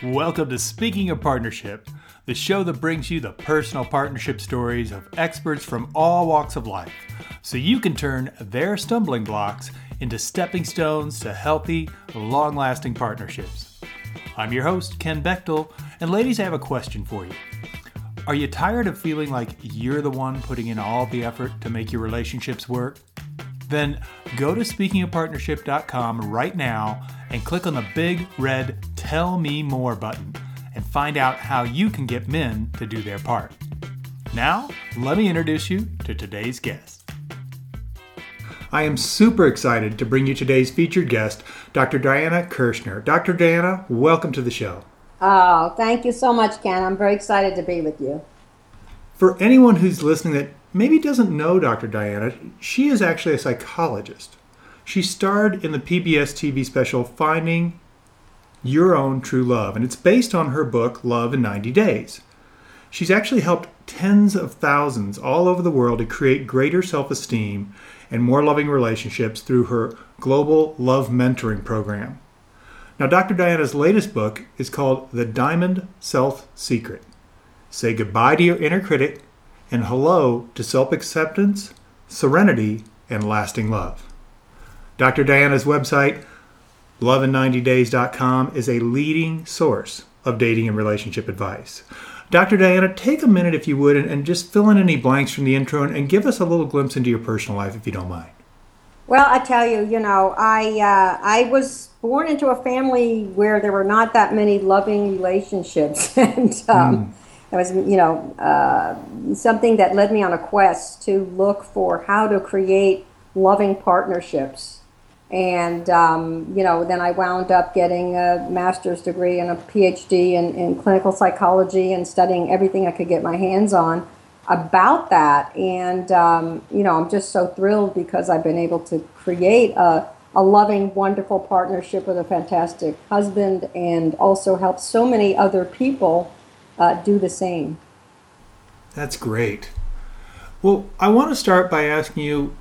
Welcome to Speaking of Partnership, the show that brings you the personal partnership stories of experts from all walks of life so you can turn their stumbling blocks into stepping stones to healthy, long lasting partnerships. I'm your host, Ken Bechtel, and ladies, I have a question for you. Are you tired of feeling like you're the one putting in all the effort to make your relationships work? Then go to speakingofpartnership.com right now and click on the big red Tell Me More button and find out how you can get men to do their part. Now, let me introduce you to today's guest. I am super excited to bring you today's featured guest, Dr. Diana Kirschner. Dr. Diana, welcome to the show. Oh, thank you so much, Ken. I'm very excited to be with you. For anyone who's listening that maybe doesn't know Dr. Diana, she is actually a psychologist. She starred in the PBS TV special Finding Your Own True Love, and it's based on her book Love in 90 Days. She's actually helped tens of thousands all over the world to create greater self esteem and more loving relationships through her global love mentoring program. Now, Dr. Diana's latest book is called The Diamond Self Secret. Say goodbye to your inner critic and hello to self acceptance, serenity, and lasting love. Dr. Diana's website, lovein90days.com, is a leading source of dating and relationship advice. Dr. Diana, take a minute if you would and, and just fill in any blanks from the intro and, and, give us a little glimpse into your personal life if you don't mind. Well, I tell you, you know, I uh, I was born into a family where there were not that many loving relationships, and um, mm. it was, you know, uh, something that led me on a quest to look for how to create loving partnerships and, um, you know, then I wound up getting a master's degree and a PhD in, in clinical psychology and studying everything I could get my hands on about that. And, um, you know, I'm just so thrilled because I've been able to create a, a loving, wonderful partnership with a fantastic husband and also help so many other people uh, do the same. That's great. Well, I want to start by asking you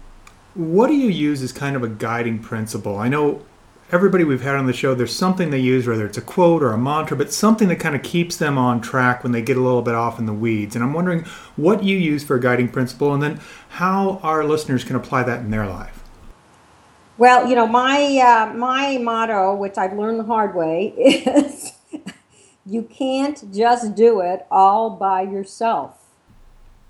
what do you use as kind of a guiding principle? I know everybody we've had on the show, there's something they use, whether it's a quote or a mantra, but something that kind of keeps them on track when they get a little bit off in the weeds. And I'm wondering what you use for a guiding principle and then how our listeners can apply that in their life. Well, you know, my uh, my motto, which I've learned the hard way, is you can't just do it all by yourself.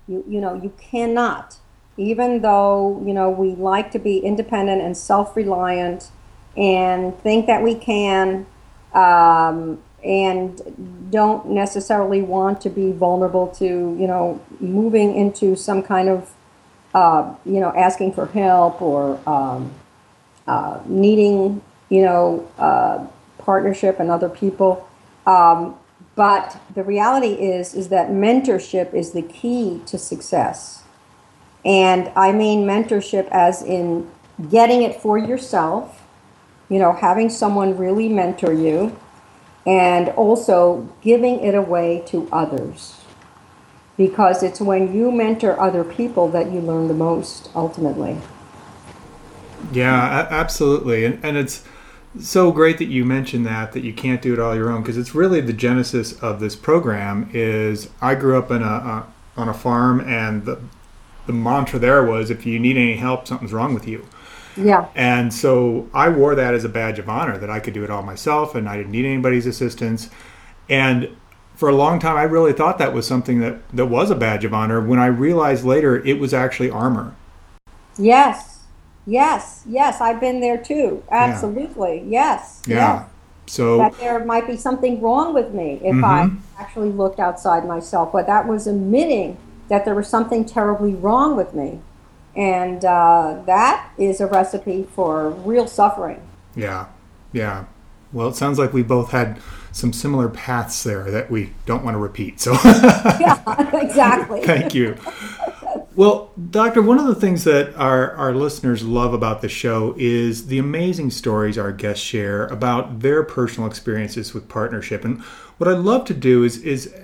You you know, you cannot even though you know we like to be independent and self-reliant and think that we can um, and don't necessarily want to be vulnerable to you know moving into some kind of uh, you know asking for help or um, uh, needing you know uh, partnership and other people. Um, but the reality is is that mentorship is the key to success and I mean mentorship as in getting it for yourself, you know, having someone really mentor you, and also giving it away to others. Because it's when you mentor other people that you learn the most ultimately. Yeah, absolutely. And, and it's so great that you mentioned that that you can't do it all your own because it's really the genesis of this program is I grew up in a, a on a farm and the the mantra there was if you need any help, something's wrong with you. Yeah. And so I wore that as a badge of honor that I could do it all myself and I didn't need anybody's assistance. And for a long time, I really thought that was something that, that was a badge of honor. When I realized later it was actually armor. Yes. Yes. Yes. I've been there too. Absolutely. Yeah. Yes. Yeah. Yes. So that there might be something wrong with me if mm-hmm. I actually looked outside myself. But that was admitting that there was something terribly wrong with me. And uh, that is a recipe for real suffering. Yeah, yeah. Well, it sounds like we both had some similar paths there that we don't want to repeat. So, yeah, exactly. Thank you. Well, Doctor, one of the things that our, our listeners love about the show is the amazing stories our guests share about their personal experiences with partnership. And what I'd love to do is, is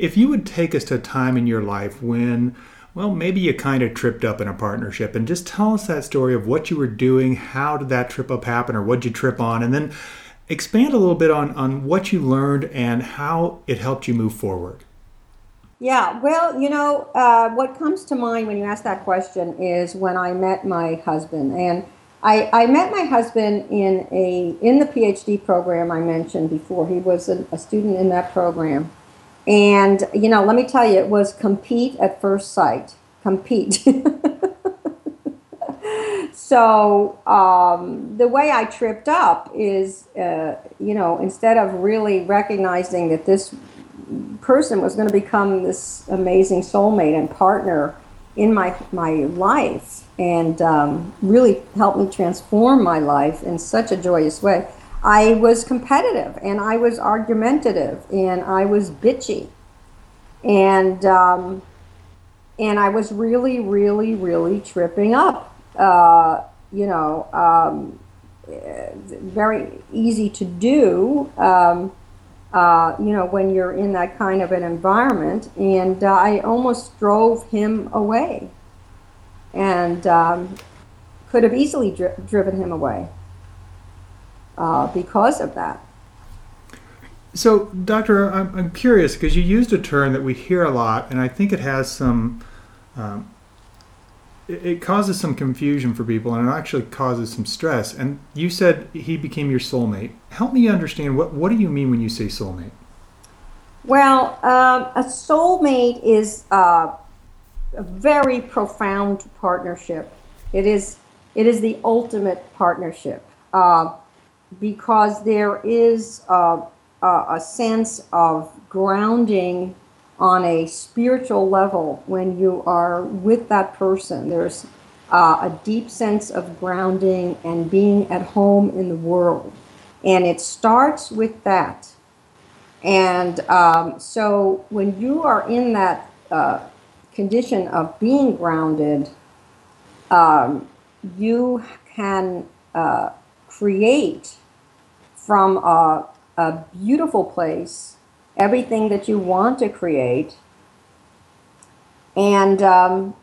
if you would take us to a time in your life when well maybe you kind of tripped up in a partnership and just tell us that story of what you were doing how did that trip up happen or what did you trip on and then expand a little bit on, on what you learned and how it helped you move forward. Yeah, well, you know, uh, what comes to mind when you ask that question is when I met my husband, and I, I met my husband in a in the PhD program I mentioned before. He was a, a student in that program, and you know, let me tell you, it was compete at first sight. Compete. so um, the way I tripped up is, uh, you know, instead of really recognizing that this person was going to become this amazing soulmate and partner in my my life and um, really help me transform my life in such a joyous way. I was competitive and I was argumentative and I was bitchy and um, and I was really really really tripping up. Uh, you know, um, very easy to do. Um, uh, you know, when you're in that kind of an environment. And uh, I almost drove him away and um, could have easily dri- driven him away uh, because of that. So, Doctor, I'm, I'm curious because you used a term that we hear a lot, and I think it has some um, it causes some confusion for people and it actually causes some stress. And you said he became your soulmate. Help me understand what what do you mean when you say soulmate? Well, um, a soulmate is uh, a very profound partnership. It is it is the ultimate partnership uh, because there is a, a sense of grounding on a spiritual level when you are with that person. There's uh, a deep sense of grounding and being at home in the world. And it starts with that. And um, so when you are in that uh, condition of being grounded, um, you can uh, create from a, a beautiful place everything that you want to create. And um,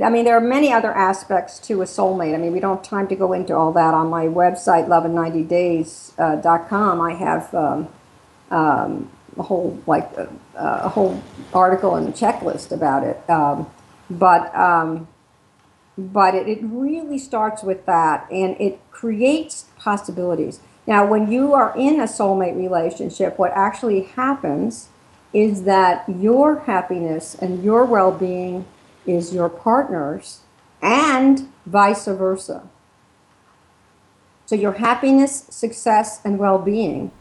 I mean, there are many other aspects to a soulmate. I mean, we don't have time to go into all that. On my website, loveinninetydays.com, uh, I have um, um, a whole like uh, a whole article and a checklist about it. Um, but um, but it, it really starts with that, and it creates possibilities. Now, when you are in a soulmate relationship, what actually happens is that your happiness and your well being is your partner's and vice versa. So, your happiness, success, and well being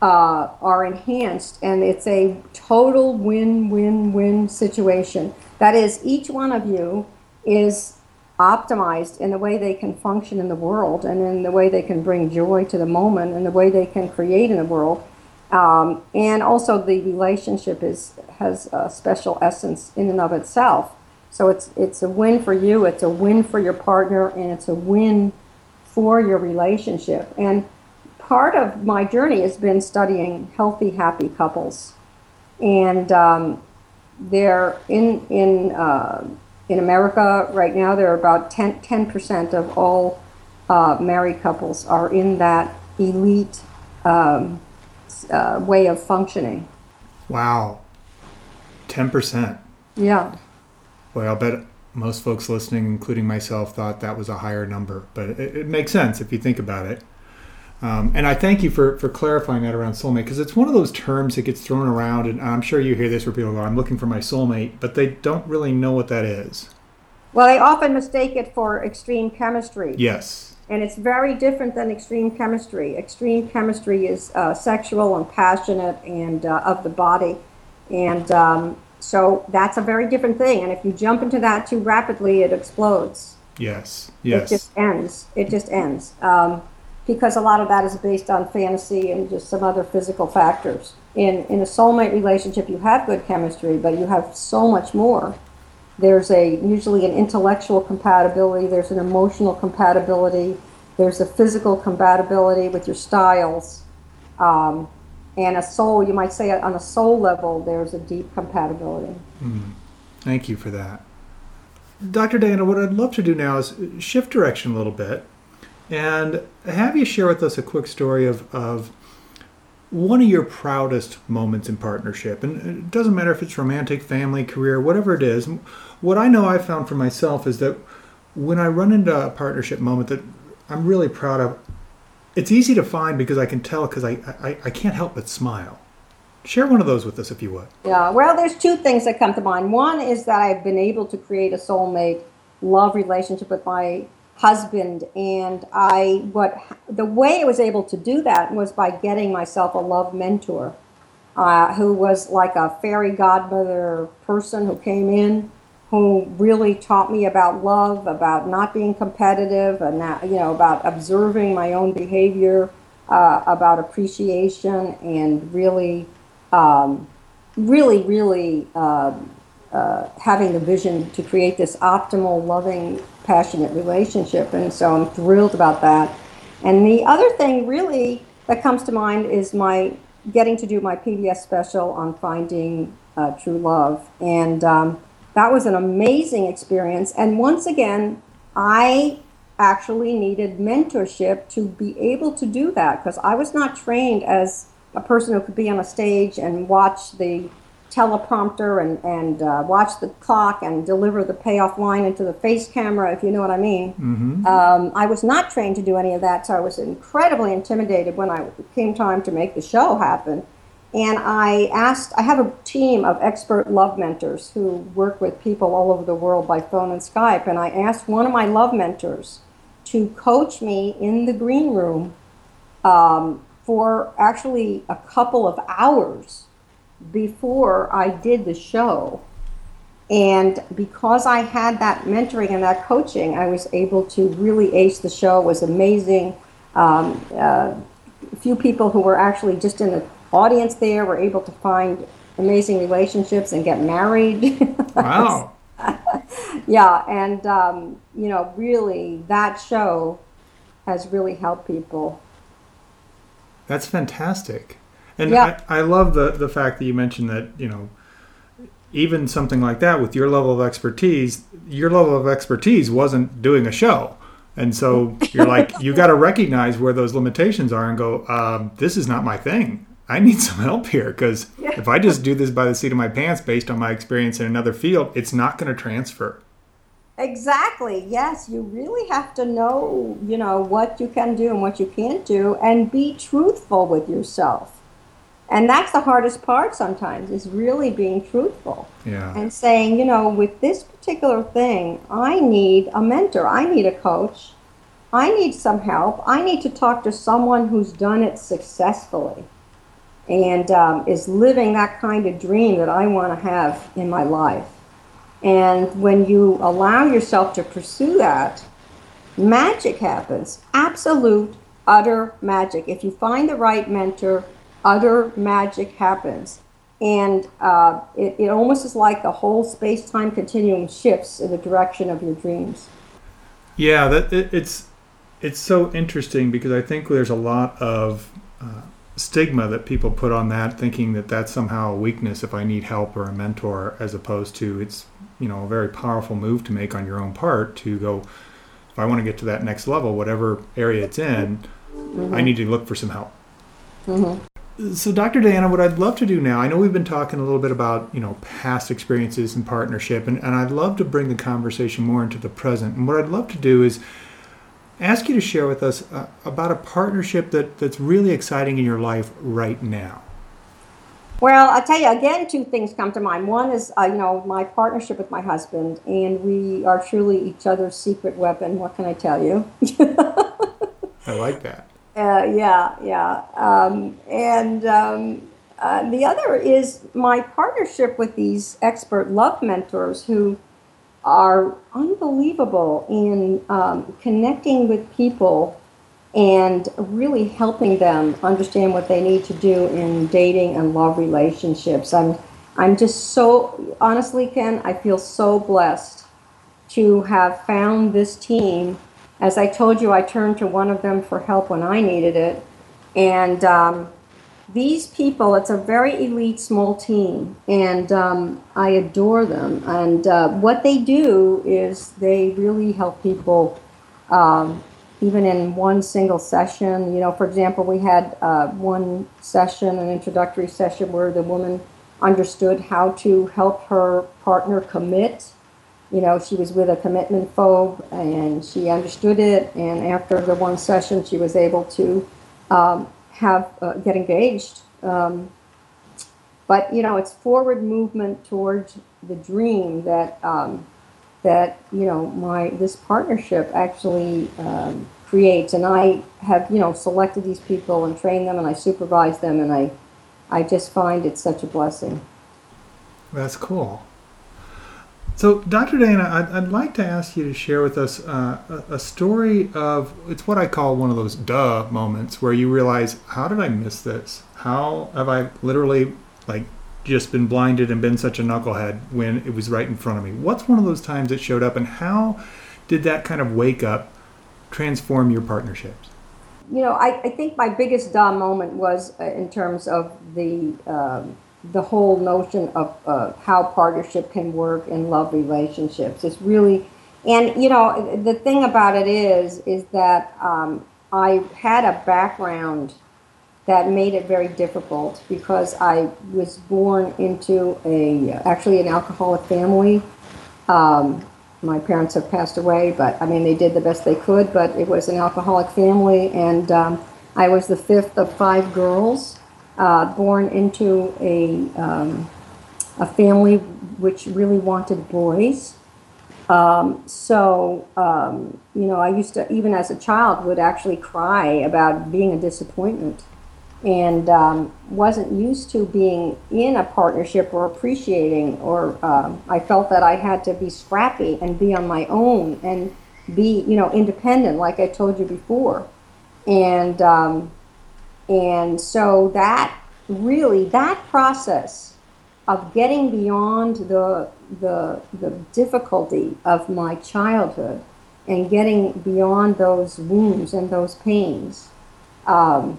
uh, are enhanced, and it's a total win win win situation. That is, each one of you is optimized in the way they can function in the world and in the way they can bring joy to the moment and the way they can create in the world. Um, and also the relationship is has a special essence in and of itself. So it's it's a win for you, it's a win for your partner, and it's a win for your relationship. And part of my journey has been studying healthy, happy couples, and um, they're in in uh, in America right now, there are about 10, percent of all uh, married couples are in that elite um, uh, way of functioning. Wow. 10%. Yeah. Well, I'll bet most folks listening, including myself, thought that was a higher number, but it, it makes sense if you think about it. Um, and I thank you for, for clarifying that around soulmate because it's one of those terms that gets thrown around, and I'm sure you hear this where people go, I'm looking for my soulmate, but they don't really know what that is. Well, they often mistake it for extreme chemistry. Yes. And it's very different than extreme chemistry. Extreme chemistry is uh, sexual and passionate and uh, of the body. And um, so that's a very different thing. And if you jump into that too rapidly, it explodes. Yes. Yes. It just ends. It just ends. Um, because a lot of that is based on fantasy and just some other physical factors. In in a soulmate relationship, you have good chemistry, but you have so much more. There's a usually an intellectual compatibility. There's an emotional compatibility. There's a physical compatibility with your styles, um, and a soul. You might say on a soul level, there's a deep compatibility. Mm. Thank you for that, Dr. Diana. What I'd love to do now is shift direction a little bit and have you share with us a quick story of, of one of your proudest moments in partnership. And it doesn't matter if it's romantic, family, career, whatever it is. What I know I've found for myself is that when I run into a partnership moment that I'm really proud of, it's easy to find because I can tell because I, I, I can't help but smile. Share one of those with us if you would. Yeah, well, there's two things that come to mind. One is that I've been able to create a soulmate love relationship with my husband and i what the way i was able to do that was by getting myself a love mentor uh, who was like a fairy godmother person who came in who really taught me about love about not being competitive and not, you know about observing my own behavior uh, about appreciation and really um, really really uh, uh having the vision to create this optimal loving passionate relationship. And so I'm thrilled about that. And the other thing really that comes to mind is my getting to do my PBS special on finding uh, true love. And um, that was an amazing experience. And once again, I actually needed mentorship to be able to do that because I was not trained as a person who could be on a stage and watch the teleprompter and, and uh, watch the clock and deliver the payoff line into the face camera, if you know what I mean. Mm-hmm. Um, I was not trained to do any of that, so I was incredibly intimidated when I came time to make the show happen. And I asked, I have a team of expert love mentors who work with people all over the world by phone and Skype. And I asked one of my love mentors to coach me in the green room um, for actually a couple of hours before I did the show. And because I had that mentoring and that coaching, I was able to really ace the show. It was amazing. Um, uh, a few people who were actually just in the audience there were able to find amazing relationships and get married. Wow. yeah, and um, you know, really, that show has really helped people. That's fantastic. And yeah. I, I love the the fact that you mentioned that you know even something like that with your level of expertise, your level of expertise wasn't doing a show. And so you're like, you got to recognize where those limitations are and go, um, this is not my thing. I need some help here because yeah. if I just do this by the seat of my pants based on my experience in another field, it's not going to transfer. Exactly. Yes, you really have to know, you know, what you can do and what you can't do and be truthful with yourself and that's the hardest part sometimes is really being truthful yeah. and saying you know with this particular thing i need a mentor i need a coach i need some help i need to talk to someone who's done it successfully. And um, is living that kind of dream that i want to have in my life. And when you allow yourself to pursue that magic happens. Absolute utter magic. If you find the right mentor utter magic happens. And uh, it, it almost is like the whole space time continuum shifts in the direction of your dreams. Yeah, that it, it's it's so interesting because I think there's a lot of uh, stigma that people put on that, thinking that that's somehow a weakness if I need help or a mentor, as opposed to it's you know a very powerful move to make on your own part to go. If I want to get to that next level, whatever area it's in, mm-hmm. I need to look for some help. Mm-hmm so dr diana what i'd love to do now i know we've been talking a little bit about you know past experiences and partnership and, and i'd love to bring the conversation more into the present. And what i'd love to do is ask you to share with us uh, about a partnership that, that's really exciting in your life right now. Well i'll tell you again two things come to mind. One is uh, you know my partnership with my husband and we are truly each other's secret weapon what can i tell you? I like that uh, yeah, yeah. Um, and um, uh, the other is my partnership with these expert love mentors who are unbelievable in um, connecting with people and really helping them understand what they need to do in dating and love relationships. I'm, I'm just so, honestly, Ken, I feel so blessed to have found this team as I told you, I turned to one of them for help when I needed it. And um, these people, it's a very elite small team, and um, I adore them. And uh, what they do is they really help people um, even in one single session. You know, for example, we had uh, one session, an introductory session, where the woman understood how to help her partner commit. You know, she was with a commitment phobe and she understood it. And after the one session, she was able to um, have uh, get engaged. Um, but you know, it's forward movement towards the dream that um, that you know my this partnership actually um, creates. And I have you know selected these people and trained them, and I supervise them, and I I just find it such a blessing. That's cool. So, Dr. Dana, I'd, I'd, like to ask you to share with us uh, a, story of it's what I call one of those duh moments where you realize, how did I miss this? How have I literally like just been blinded and been such a knucklehead when it was right in front of me? What's one of those times it showed up, and how did that kind of wake up transform your partnerships? You know, I, I think my biggest duh moment was uh, in terms of the. Um, the whole notion of uh, how partnership can work in love relationships. It's really, and you know, the thing about it is, is that um, I had a background that made it very difficult because I was born into a actually an alcoholic family. Um, my parents have passed away, but I mean they did the best they could. But it was an alcoholic family, and um, I was the fifth of five girls uh, born into a, um, a family which really wanted boys. Um, so, um, you know, I used to, even as a child, would actually cry about being a disappointment and um, wasn't used to being in a partnership or appreciating, or um, I felt that I had to be scrappy and be on my own and be, you know, independent, like I told you before. And, um, and so that really, that process of getting beyond the, the, the difficulty of my childhood and getting beyond those wounds and those pains, um,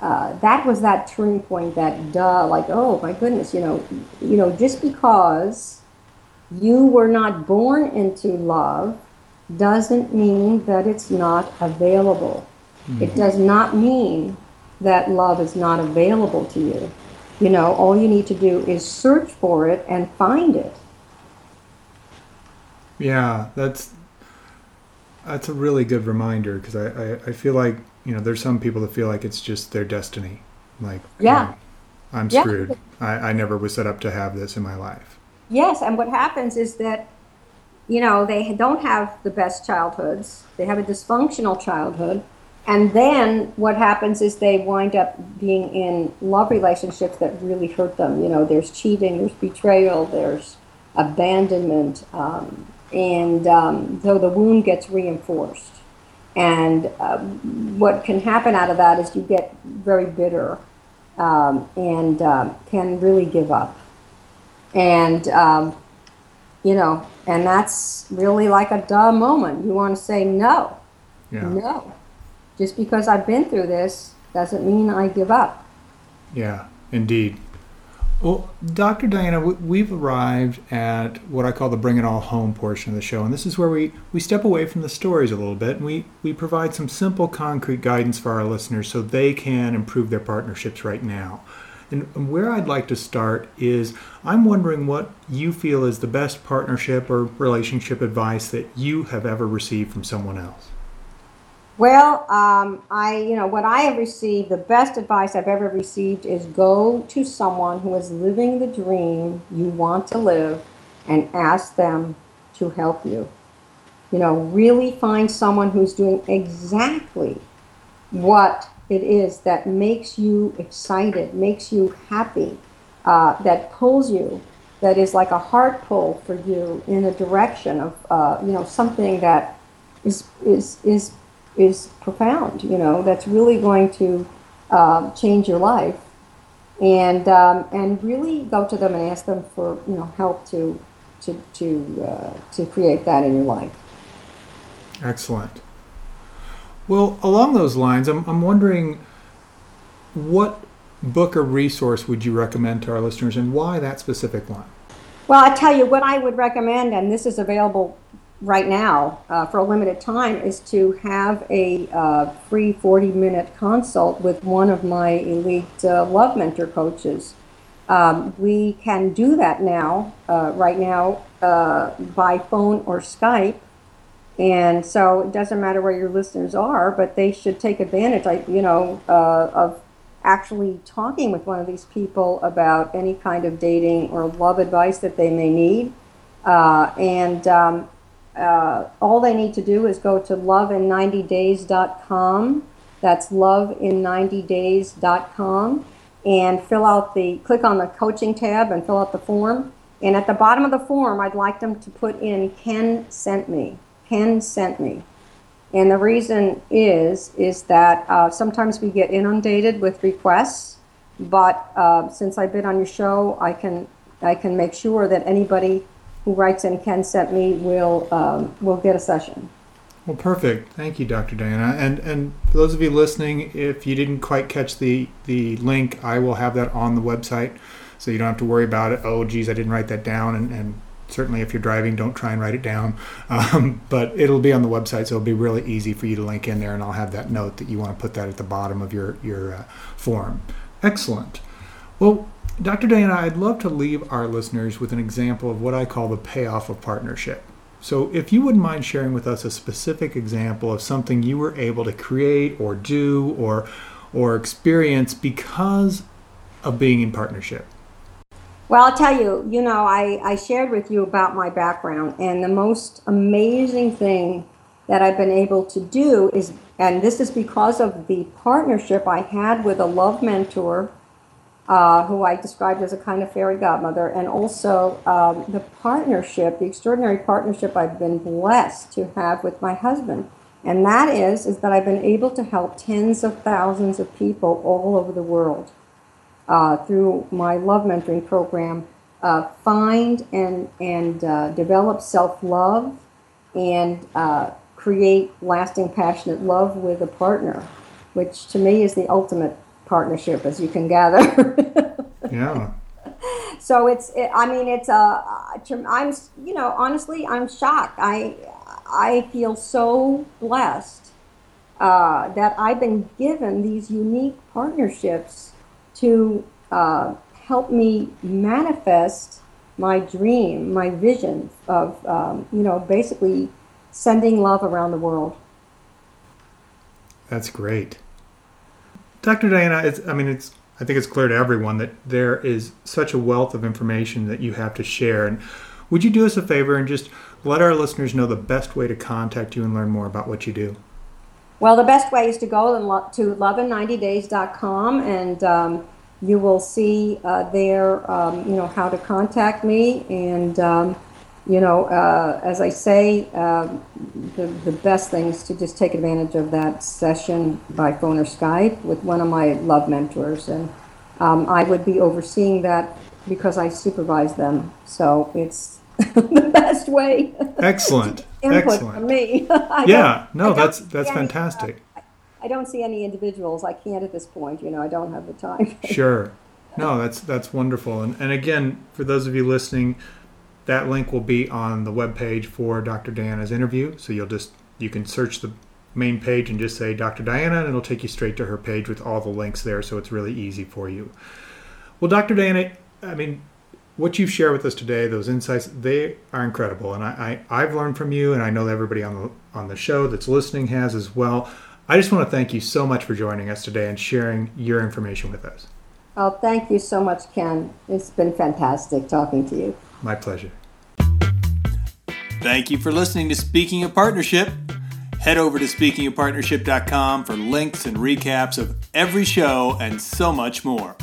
uh, that was that turning point, that duh, like, oh my goodness, you know, you know, just because you were not born into love doesn't mean that it's not available. Mm-hmm. It does not mean that love is not available to you. You know, all you need to do is search for it and find it. Yeah, that's that's a really good reminder because I, I, I, feel like you know there's some people that feel like it's just their destiny like yeah i'm screwed yeah. I, I never was set up to have this in my life yes and what happens is that you know they don't have the best childhoods they have a dysfunctional childhood and then what happens is they wind up being in love relationships that really hurt them. You know, there's cheating, there's betrayal, there's abandonment, um, and um, so the wound gets reinforced. And uh, what can happen out of that is you get very bitter um, and um, can really give up. And, um, you know, and that's really like a dumb moment. You want to say no. Yeah. No just because I've been through this doesn't mean I give up. Yeah, indeed. Well, Dr. Diana, we've arrived at what I call the bring it all home portion of the show. And this is where we, we step away from the stories a little bit and we, we provide some simple, concrete guidance for our listeners so they can improve their partnerships right now. And where I'd like to start is I'm wondering what you feel is the best partnership or relationship advice that you have ever received from someone else. Well, um, I, you know, what I have received, the best advice I've ever received is go to someone who is living the dream you want to live and ask them to help you. You know, really find someone who's doing exactly what it is that makes you excited, makes you happy, uh, that pulls you, that is like a heart pull for you in a direction of, uh, you know, something that is, is, is is profound. You know, that's really going to uh, change your life, and um, and really go to them and ask them for you know help to to to uh, to create that in your life. Excellent. Well, along those lines, I'm I'm wondering what book or resource would you recommend to our listeners, and why that specific one? Well, I tell you what I would recommend, and this is available right now uh, for a limited time is to have a uh, free 40 minute consult with one of my elite uh, love mentor coaches. Um, we can do that now, uh, right now, uh, by phone or Skype. And so it doesn't matter where your listeners are, but they should take advantage, like, you know, uh, of actually talking with one of these people about any kind of dating or love advice that they may need. and um, uh, all they need to do is go to lovein90days.com. That's lovein90days.com and fill out the, click on the coaching tab and fill out the form. And at the bottom of the form, I'd like them to put in Ken sent me. Ken sent me. And the reason is, is that uh, sometimes we get inundated with requests, but uh, since I've been on your show, I can, I can make sure that anybody who writes in Ken sent me will um, will get a session. Well, perfect. Thank you, Dr. Diana. And and for those of you listening, if you didn't quite catch the the link, I will have that on the website, so you don't have to worry about it. Oh, geez, I didn't write that down. And, and certainly, if you're driving, don't try and write it down. Um, but it'll be on the website, so it'll be really easy for you to link in there. And I'll have that note that you want to put that at the bottom of your your uh, form. Excellent. Well, Dr. Diana, I'd love to leave our listeners with an example of what I call the payoff of partnership. So, if you wouldn't mind sharing with us a specific example of something you were able to create or do or or experience because of being in partnership. Well, I'll tell you, you know, I, I shared with you about my background, and the most amazing thing that I've been able to do is, and this is because of the partnership I had with a love mentor uh, who I described as a kind of fairy godmother, and also um, the partnership, the extraordinary partnership I've been blessed to have with my husband. And that is, is that I've been able to help tens of thousands of people all over the world uh, through my love mentoring program uh, find and, and uh, develop self love and uh, create lasting, passionate love with a partner, which to me is the ultimate partnership, as you can gather. yeah. So it's, it, I mean, it's a, I'm, you know, honestly, I'm shocked. I, I feel so blessed uh, that I've been given these unique partnerships to uh, help me manifest my dream, my vision of, um, you know, basically sending love around the world. That's great. Dr. Diana, it's, I mean, it's, I think it's clear to everyone that there is such a wealth of information that you have to share. And would you do us a favor and just let our listeners know the best way to contact you and learn more about what you do? Well, the best way is to go to lovein90days.com and um, you will see uh, there, um, you know, how to contact me and um, you know, uh, as I say, uh, the, the best thing is to just take advantage of that session by phone or Skype with one of my love mentors. And um, I would be overseeing that because I supervise them. So it's the best way. Excellent. input Excellent. from me. yeah, no, that's that's fantastic. Any, uh, I don't see any individuals. I can't at this point. You know, I don't have the time. sure. No, that's that's wonderful. And and again, for those of you listening, that link will be on the web page for Dr. Diana's interview. So you'll just you can search the main page and just say Dr. Diana, and it'll take you straight to her page with all the links there. So it's really easy for you. Well, Dr. Diana, I mean, what you've shared with us today, those insights, they are incredible, and I, I have learned from you, and I know that everybody on the on the show that's listening has as well. I just want to thank you so much for joining us today and sharing your information with us. Oh, thank you so much, Ken. It's been fantastic talking to you. My pleasure. Thank you for listening to Speaking of Partnership. Head over to speakingofpartnership.com for links and recaps of every show and so much more.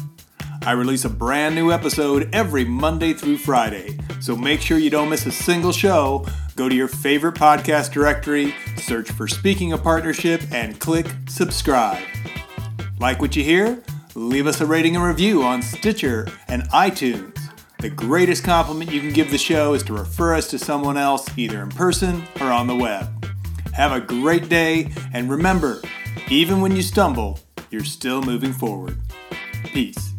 I release a brand new episode every Monday through Friday, so make sure you don't miss a single show. Go to your favorite podcast directory, search for Speaking of Partnership, and click subscribe. Like what you hear? Leave us a rating and review on Stitcher and iTunes. The greatest compliment you can give the show is to refer us to someone else, either in person or on the web. Have a great day, and remember, even when you stumble, you're still moving forward. Peace.